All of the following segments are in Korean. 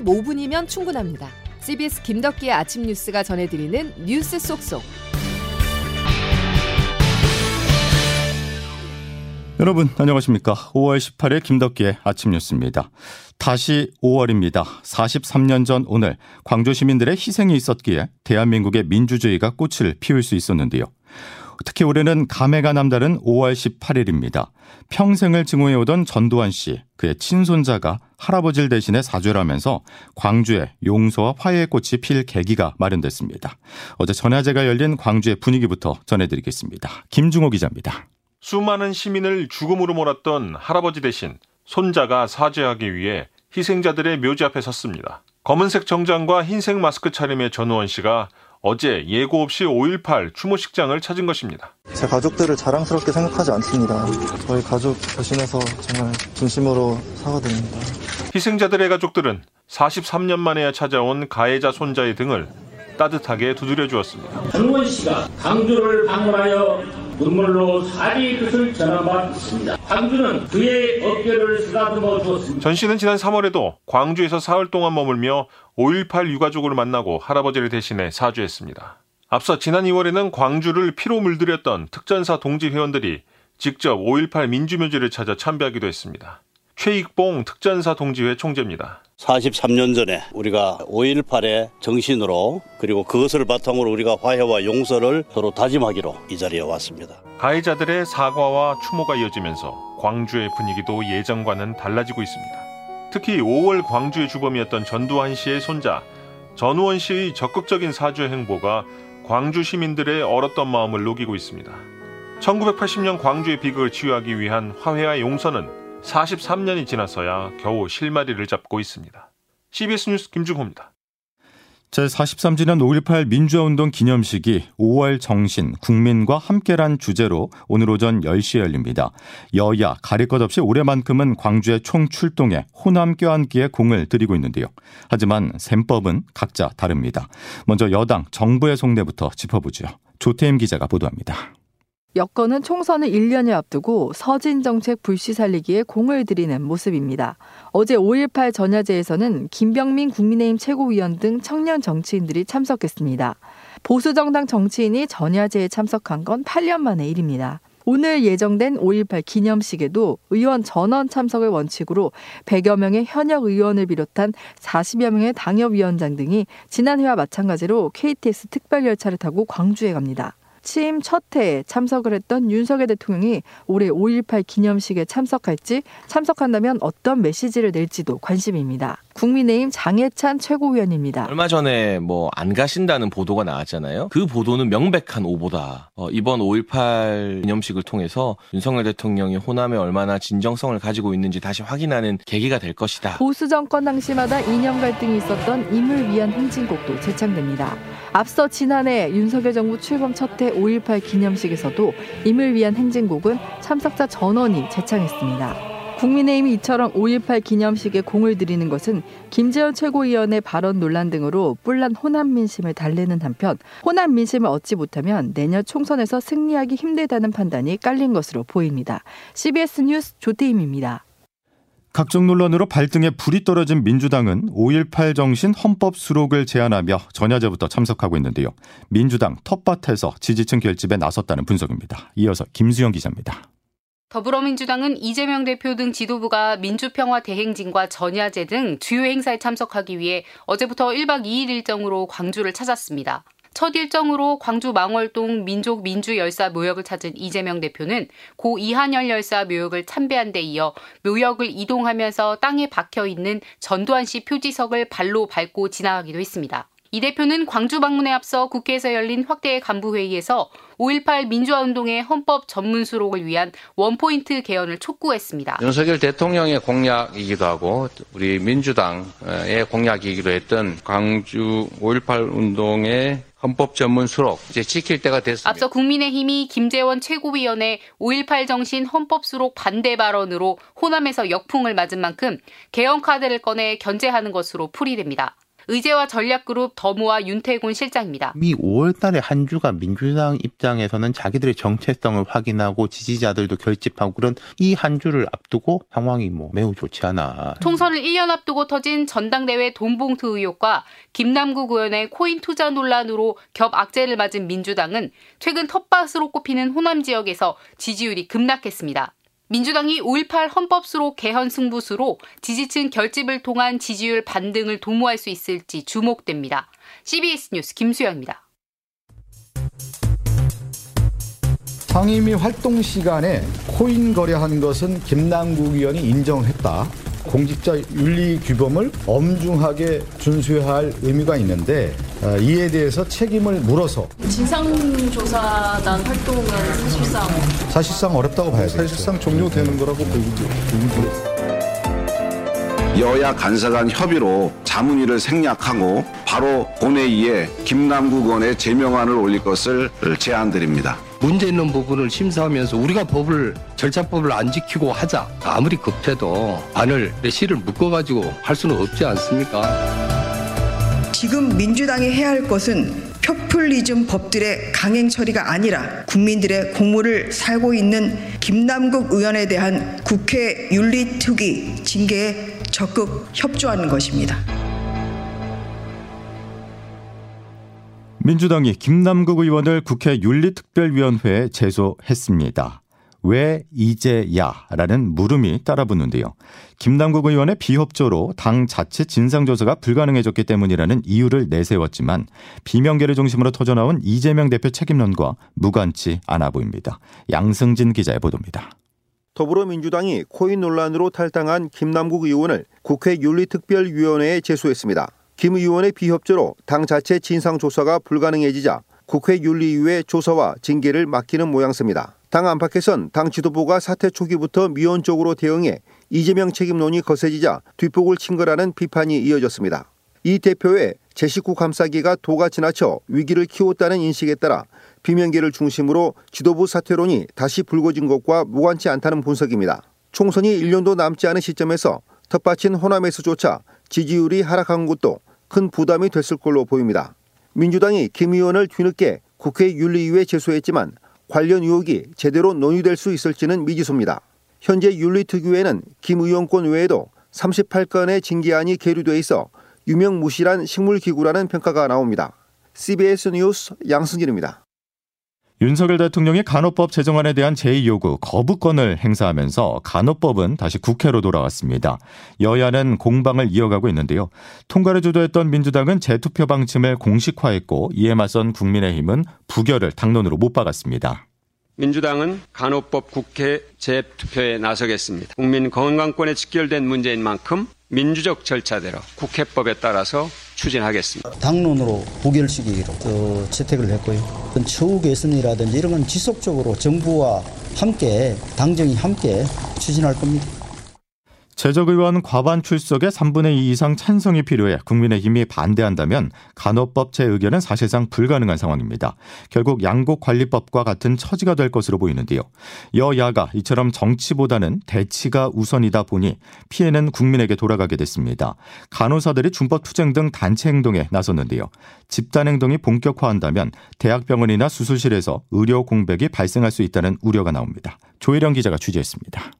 15분이면 충분합니다. CBS 김덕기의 아침 뉴스가 전해드리는 뉴스 속속. 여러분 안녕하십니까. 5월 18일 김덕기의 아침 뉴스입니다. 다시 5월입니다. 43년 전 오늘 광주 시민들의 희생이 있었기에 대한민국의 민주주의가 꽃을 피울 수 있었는데요. 특히 올해는 감회가 남다른 5월 18일입니다. 평생을 증오해오던 전두환 씨, 그의 친손자가 할아버지를 대신해 사죄를 하면서 광주에 용서와 화해의 꽃이 필 계기가 마련됐습니다. 어제 전야제가 열린 광주의 분위기부터 전해드리겠습니다. 김중호 기자입니다. 수많은 시민을 죽음으로 몰았던 할아버지 대신 손자가 사죄하기 위해 희생자들의 묘지 앞에 섰습니다. 검은색 정장과 흰색 마스크 차림의 전우원 씨가 어제 예고 없이 5.18 추모식장을 찾은 것입니다. 제 가족들을 자랑스럽게 생각하지 않습니다. 저희 가족 대신해서 정말 진심으로 사과드립니다. 희생자들의 가족들은 43년 만에야 찾아온 가해자 손자의 등을 따뜻하게 두드려 주었습니다. 전우원 씨가 강주를 방문하여 눈물로 사리의 뜻을 전한 있습니다. 광주는 그의 어깨를 쓰다듬어 주었습니다. 전 씨는 지난 3월에도 광주에서 사흘 동안 머물며 5.18 유가족을 만나고 할아버지를 대신해 사죄했습니다. 앞서 지난 2월에는 광주를 피로 물들였던 특전사 동지 회원들이 직접 5.18 민주묘지를 찾아 참배하기도 했습니다. 최익봉 특전사 동지회 총재입니다. 43년 전에 우리가 5.18의 정신으로 그리고 그것을 바탕으로 우리가 화해와 용서를 서로 다짐하기로 이 자리에 왔습니다. 가해자들의 사과와 추모가 이어지면서 광주의 분위기도 예전과는 달라지고 있습니다. 특히 5월 광주의 주범이었던 전두환 씨의 손자 전우원 씨의 적극적인 사죄 행보가 광주 시민들의 얼었던 마음을 녹이고 있습니다. 1980년 광주의 비극을 치유하기 위한 화해와 용서는 43년이 지나서야 겨우 실마리를 잡고 있습니다. CBS 뉴스 김중호입니다. 제43주년 5.18 민주화운동 기념식이 5월 정신, 국민과 함께란 주제로 오늘 오전 10시에 열립니다. 여야 가릴 것 없이 올해만큼은 광주에 총 출동해 호남 껴안기에 공을 들이고 있는데요. 하지만 셈법은 각자 다릅니다. 먼저 여당 정부의 속내부터 짚어보죠. 조태임 기자가 보도합니다. 여권은 총선을 1년을 앞두고 서진 정책 불씨 살리기에 공을 들이는 모습입니다. 어제 5.18 전야제에서는 김병민 국민의힘 최고위원 등 청년 정치인들이 참석했습니다. 보수정당 정치인이 전야제에 참석한 건 8년 만의 일입니다. 오늘 예정된 5.18 기념식에도 의원 전원 참석을 원칙으로 100여 명의 현역 의원을 비롯한 40여 명의 당협위원장 등이 지난해와 마찬가지로 KTX 특별 열차를 타고 광주에 갑니다. 취임 첫 해에 참석을 했던 윤석열 대통령이 올해 5.18 기념식에 참석할지 참석한다면 어떤 메시지를 낼지도 관심입니다. 국민의힘 장해찬 최고위원입니다. 얼마 전에 뭐 안 가신다는 보도가 나왔잖아요. 그 보도는 명백한 오보다. 어, 이번 5.18 기념식을 통해서 윤석열 대통령이 호남에 얼마나 진정성을 가지고 있는지 다시 확인하는 계기가 될 것이다. 보수 정권 당시마다 이념 갈등이 있었던 임을 위한 행진곡도 재창됩니다. 앞서 지난해 윤석열 정부 출범 첫 해 5.18 기념식에서도 임을 위한 행진곡은 참석자 전원이 재창했습니다. 국민의힘이 이처럼 5.18 기념식에 공을 들이는 것은 김재원 최고위원의 발언 논란 등으로 뿔난 호남 민심을 달래는 한편 호남 민심을 얻지 못하면 내년 총선에서 승리하기 힘들다는 판단이 깔린 것으로 보입니다. CBS 뉴스 조태임입니다. 각종 논란으로 발등에 불이 떨어진 민주당은 5.18 정신 헌법 수록을 제안하며 전야제부터 참석하고 있는데요. 민주당 텃밭에서 지지층 결집에 나섰다는 분석입니다. 이어서 김수영 기자입니다. 더불어민주당은 이재명 대표 등 지도부가 민주평화 대행진과 전야제 등 주요 행사에 참석하기 위해 어제부터 1박 2일 일정으로 광주를 찾았습니다. 첫 일정으로 광주 망월동 민족 민주 열사 묘역을 찾은 이재명 대표는 고 이한열 열사 묘역을 참배한 데 이어 묘역을 이동하면서 땅에 박혀 있는 전두환 씨 표지석을 발로 밟고 지나가기도 했습니다. 이 대표는 광주 방문에 앞서 국회에서 열린 확대 간부 회의에서 5.18 민주화운동의 헌법 전문 수록을 위한 원포인트 개헌을 촉구했습니다. 윤석열 대통령의 공약이기도 하고 우리 민주당의 공약이기도 했던 광주 5.18 운동의 헌법 전문 수록 이제 지킬 때가 됐습니다. 앞서 국민의힘이 김재원 최고위원의 5.18 정신 헌법 수록 반대 발언으로 호남에서 역풍을 맞은 만큼 개헌 카드를 꺼내 견제하는 것으로 풀이됩니다. 의제와 전략그룹 더모아 윤태곤 실장입니다. 미 5월 달에 한 주가 민주당 입장에서는 자기들의 정체성을 확인하고 지지자들도 결집하고 그런 이 한 주를 앞두고 상황이 뭐 매우 좋지 않아. 총선을 1년 앞두고 터진 전당대회 돈봉투 의혹과 김남국 의원의 코인 투자 논란으로 겹 악재를 맞은 민주당은 최근 텃밭으로 꼽히는 호남 지역에서 지지율이 급락했습니다. 민주당이 5.18 헌법수로 개헌 승부수로 지지층 결집을 통한 지지율 반등을 도모할 수 있을지 주목됩니다. CBS 뉴스 김수영입니다. 상임위 활동 시간에 코인 거래한 것은 김남국 의원이 인정했다. 공직자 윤리 규범을 엄중하게 준수해야 할 의미가 있는데 어, 이에 대해서 책임을 물어서 진상조사단 활동은 사실상 사실상 어렵다고 봐야 되죠. 사실상 종료되는 거라고 보고 여야 간사 간 협의로 자문위를 생략하고 바로 본회의에 김남국 의원의 제명안을 올릴 것을 제안드립니다. 문제 있는 부분을 심사하면서 우리가 법을 절차법을 안 지키고 하자 아무리 급해도 안을 실을 묶어가지고 할 수는 없지 않습니까? 지금 민주당이 해야 할 것은 표퓰리즘 법들의 강행 처리가 아니라 국민들의 공물을 살고 있는 김남국 의원에 대한 국회 윤리특위 징계에 적극 협조하는 것입니다. 민주당이 김남국 의원을 국회 윤리특별위원회에 제소했습니다. 왜 이제야라는 물음이 따라붙는데요. 김남국 의원의 비협조로 당 자체 진상조사가 불가능해졌기 때문이라는 이유를 내세웠지만 비명계를 중심으로 터져나온 이재명 대표 책임론과 무관치 않아 보입니다. 양승진 기자의 보도입니다. 더불어민주당이 코인 논란으로 탈당한 김남국 의원을 국회 윤리특별위원회에 제소했습니다. 김 의원의 비협조로 당 자체 진상조사가 불가능해지자 국회 윤리위의 조사와 징계를 맡기는 모양새입니다. 당 안팎에선 당 지도부가 사태 초기부터 미온적으로 대응해 이재명 책임론이 거세지자 뒷북을 친 거라는 비판이 이어졌습니다. 이 대표의 제 식구 감싸기가 도가 지나쳐 위기를 키웠다는 인식에 따라 비명계를 중심으로 지도부 사퇴론이 다시 불거진 것과 무관치 않다는 분석입니다. 총선이 1년도 남지 않은 시점에서 텃밭인 호남에서조차 지지율이 하락한 것도 큰 부담이 됐을 걸로 보입니다. 민주당이 김 의원을 뒤늦게 국회 윤리위에 제소했지만 관련 의혹이 제대로 논의될 수 있을지는 미지수입니다. 현재 윤리특위에는 김 의원권 외에도 38건의 징계안이 계류돼 있어 유명무실한 식물기구라는 평가가 나옵니다. CBS 뉴스 양승길입니다. 윤석열 대통령이 간호법 제정안에 대한 제2요구 거부권을 행사하면서 간호법은 다시 국회로 돌아왔습니다. 여야는 공방을 이어가고 있는데요. 통과를 주도했던 민주당은 재투표 방침을 공식화했고 이에 맞선 국민의힘은 부결을 당론으로 못 박았습니다. 민주당은 간호법 국회 재투표에 나서겠습니다. 국민 건강권에 직결된 문제인 만큼 민주적 절차대로 국회법에 따라서 추진하겠습니다. 당론으로 부결 시기로 어, 채택을 했고요. 처우 개선이라든지 이런 건 지속적으로 정부와 함께 당정이 함께 추진할 겁니다. 제적의원 과반 출석에 3분의 2 이상 찬성이 필요해 국민의힘이 반대한다면 간호법 제의견은 사실상 불가능한 상황입니다. 결국 양곡관리법과 같은 처지가 될 것으로 보이는데요. 여야가 이처럼 정치보다는 대치가 우선이다 보니 피해는 국민에게 돌아가게 됐습니다. 간호사들이 준법 투쟁 등 단체 행동에 나섰는데요. 집단 행동이 본격화한다면 대학병원이나 수술실에서 의료 공백이 발생할 수 있다는 우려가 나옵니다. 조혜령 기자가 취재했습니다.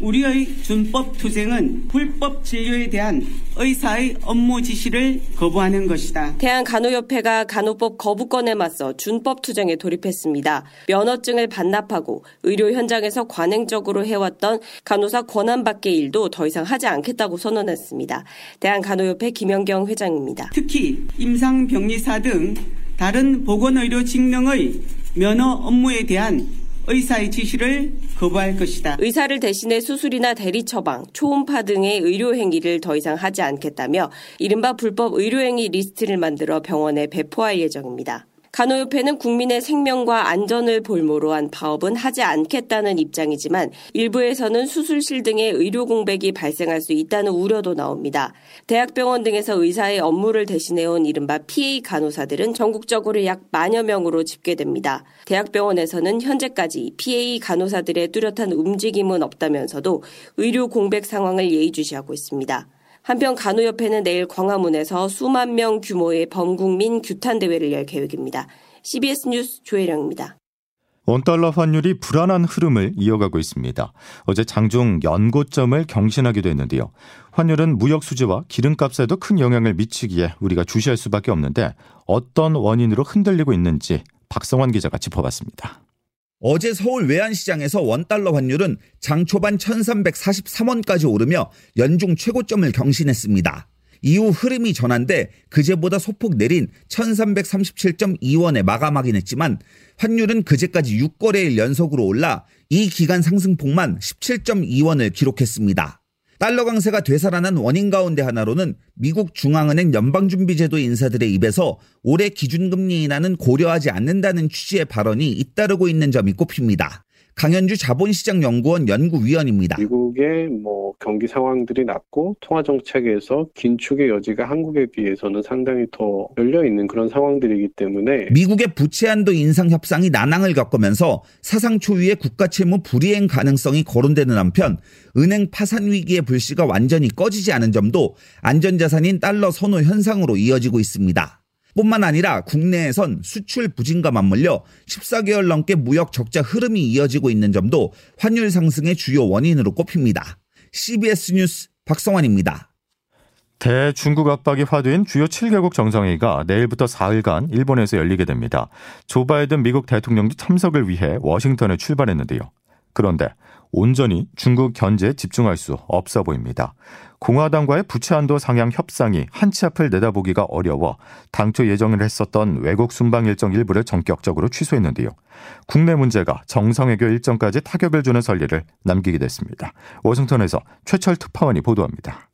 우리의 준법 투쟁은 불법 진료에 대한 의사의 업무 지시를 거부하는 것이다. 대한간호협회가 간호법 거부권에 맞서 준법 투쟁에 돌입했습니다. 면허증을 반납하고 의료 현장에서 관행적으로 해왔던 간호사 권한받기 일도 더 이상 하지 않겠다고 선언했습니다. 대한간호협회 김영경 회장입니다. 특히 임상병리사 등 다른 보건의료 직능의 면허 업무에 대한 의사의 지시를 거부할 것이다. 의사를 대신해 수술이나 대리 처방, 초음파 등의 의료 행위를 더 이상 하지 않겠다며 이른바 불법 의료 행위 리스트를 만들어 병원에 배포할 예정입니다. 간호협회는 국민의 생명과 안전을 볼모로 한 파업은 하지 않겠다는 입장이지만 일부에서는 수술실 등의 의료 공백이 발생할 수 있다는 우려도 나옵니다. 대학병원 등에서 의사의 업무를 대신해온 이른바 PA 간호사들은 전국적으로 약 만여 명으로 집계됩니다. 대학병원에서는 현재까지 PA 간호사들의 뚜렷한 움직임은 없다면서도 의료 공백 상황을 예의주시하고 있습니다. 한편 간호협회는 내일 광화문에서 수만 명 규모의 범국민 규탄 대회를 열 계획입니다. CBS 뉴스 조혜령입니다. 원달러 환율이 불안한 흐름을 이어가고 있습니다. 어제 장중 연고점을 경신하기도 했는데요. 환율은 무역 수지와 기름값에도 큰 영향을 미치기에 우리가 주시할 수밖에 없는데 어떤 원인으로 흔들리고 있는지 박성환 기자가 짚어봤습니다. 어제 서울 외환시장에서 원달러 환율은 장 초반 1343원까지 오르며 연중 최고점을 경신했습니다. 이후 흐름이 전환돼 그제보다 소폭 내린 1337.2원에 마감하긴 했지만 환율은 그제까지 6거래일 연속으로 올라 이 기간 상승폭만 17.2원을 기록했습니다. 달러 강세가 되살아난 원인 가운데 하나로는 미국 중앙은행 연방준비제도 인사들의 입에서 올해 기준금리 인하는 고려하지 않는다는 취지의 발언이 잇따르고 있는 점이 꼽힙니다. 강현주 자본시장 연구원 연구위원입니다. 미국의 뭐 경기 상황들이 낮고 통화 정책에서 긴축의 여지가 한국에 비해서는 상당히 더 열려 있는 그런 상황들이기 때문에 미국의 부채 한도 인상 협상이 난항을 겪으면서 사상 초유의 국가 채무 불이행 가능성이 거론되는 한편 은행 파산 위기의 불씨가 완전히 꺼지지 않은 점도 안전자산인 달러 선호 현상으로 이어지고 있습니다. 뿐만 아니라 국내에선 수출 부진과 맞물려 14개월 넘게 무역 적자 흐름이 이어지고 있는 점도 환율 상승의 주요 원인으로 꼽힙니다. CBS 뉴스 박성환입니다. 대중국 압박이 화두인 주요 7개국 정상회의가 내일부터 4일간 일본에서 열리게 됩니다. 조 바이든 미국 대통령도 참석을 위해 워싱턴에 출발했는데요. 그런데 온전히 중국 견제에 집중할 수 없어 보입니다. 공화당과의 부채 한도 상향 협상이 한치 앞을 내다보기가 어려워 당초 예정을 했었던 외국 순방 일정 일부를 전격적으로 취소했는데요. 국내 문제가 정상회교 일정까지 타격을 주는 설리를 남기게 됐습니다. 워싱턴에서 최철 특파원이 보도합니다.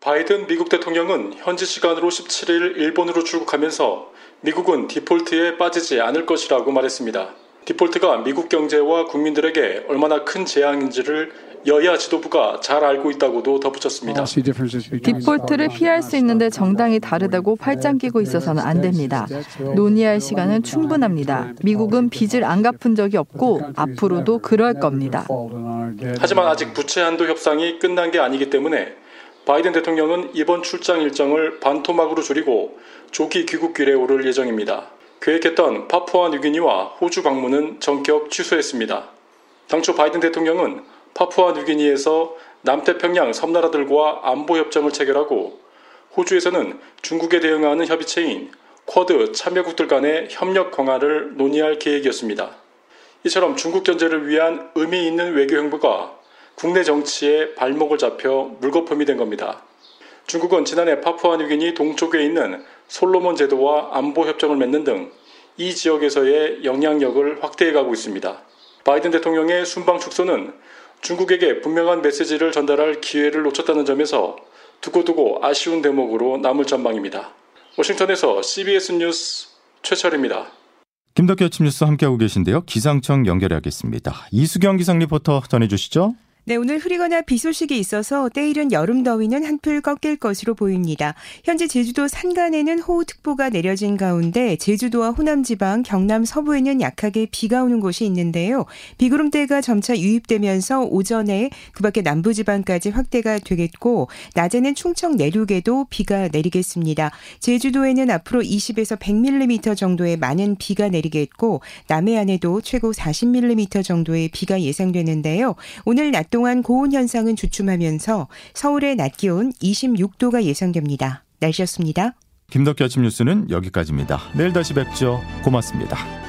바이든 미국 대통령은 현지 시간으로 17일 일본으로 출국하면서 미국은 디폴트에 빠지지 않을 것이라고 말했습니다. 디폴트가 미국 경제와 국민들에게 얼마나 큰 재앙인지를 여야 지도부가 잘 알고 있다고도 덧붙였습니다. 디폴트를 피할 수 있는데 정당이 다르다고 팔짱 끼고 있어서는 안 됩니다. 논의할 시간은 충분합니다. 미국은 빚을 안 갚은 적이 없고 앞으로도 그럴 겁니다. 하지만 아직 부채 한도 협상이 끝난 게 아니기 때문에 바이든 대통령은 이번 출장 일정을 반토막으로 줄이고 조기 귀국 길에 오를 예정입니다. 계획했던 파푸아 뉴기니와 호주 방문은 전격 취소했습니다. 당초 바이든 대통령은 파푸아 뉴기니에서 남태평양 섬나라들과 안보 협정을 체결하고 호주에서는 중국에 대응하는 협의체인 쿼드 참여국들 간의 협력 강화를 논의할 계획이었습니다. 이처럼 중국 견제를 위한 의미 있는 외교 행보가 국내 정치에 발목을 잡혀 물거품이 된 겁니다. 중국은 지난해 파푸아 뉴기니 동쪽에 있는 솔로몬 제도와 안보 협정을 맺는 등 이 지역에서의 영향력을 확대해 가고 있습니다. 바이든 대통령의 순방 축소는 중국에게 분명한 메시지를 전달할 기회를 놓쳤다는 점에서 두고두고 아쉬운 대목으로 남을 전망입니다. 워싱턴에서 CBS 뉴스 최철입니다. 김덕기 아침 뉴스 함께하고 계신데요. 기상청 연결하겠습니다. 이수경 기상 리포터 전해주시죠. 네, 오늘 흐리거나 비 소식이 있어서 때이른 여름 더위는 한풀 꺾일 것으로 보입니다. 현재 제주도 산간에는 호우특보가 내려진 가운데 제주도와 호남 지방, 경남 서부에는 약하게 비가 오는 곳이 있는데요. 비구름대가 점차 유입되면서 오전에 그밖에 남부 지방까지 확대가 되겠고 낮에는 충청 내륙에도 비가 내리겠습니다. 제주도에는 앞으로 20에서 100mm 정도의 많은 비가 내리겠고 남해안에도 최고 40mm 정도의 비가 예상되는데요. 오늘 낮 동안 고온 현상은 주춤하면서 서울의 낮 기온 26도가 예상됩니다. 날씨였습니다. 김덕기 아침 뉴스는 여기까지입니다. 내일 다시 뵙죠. 고맙습니다.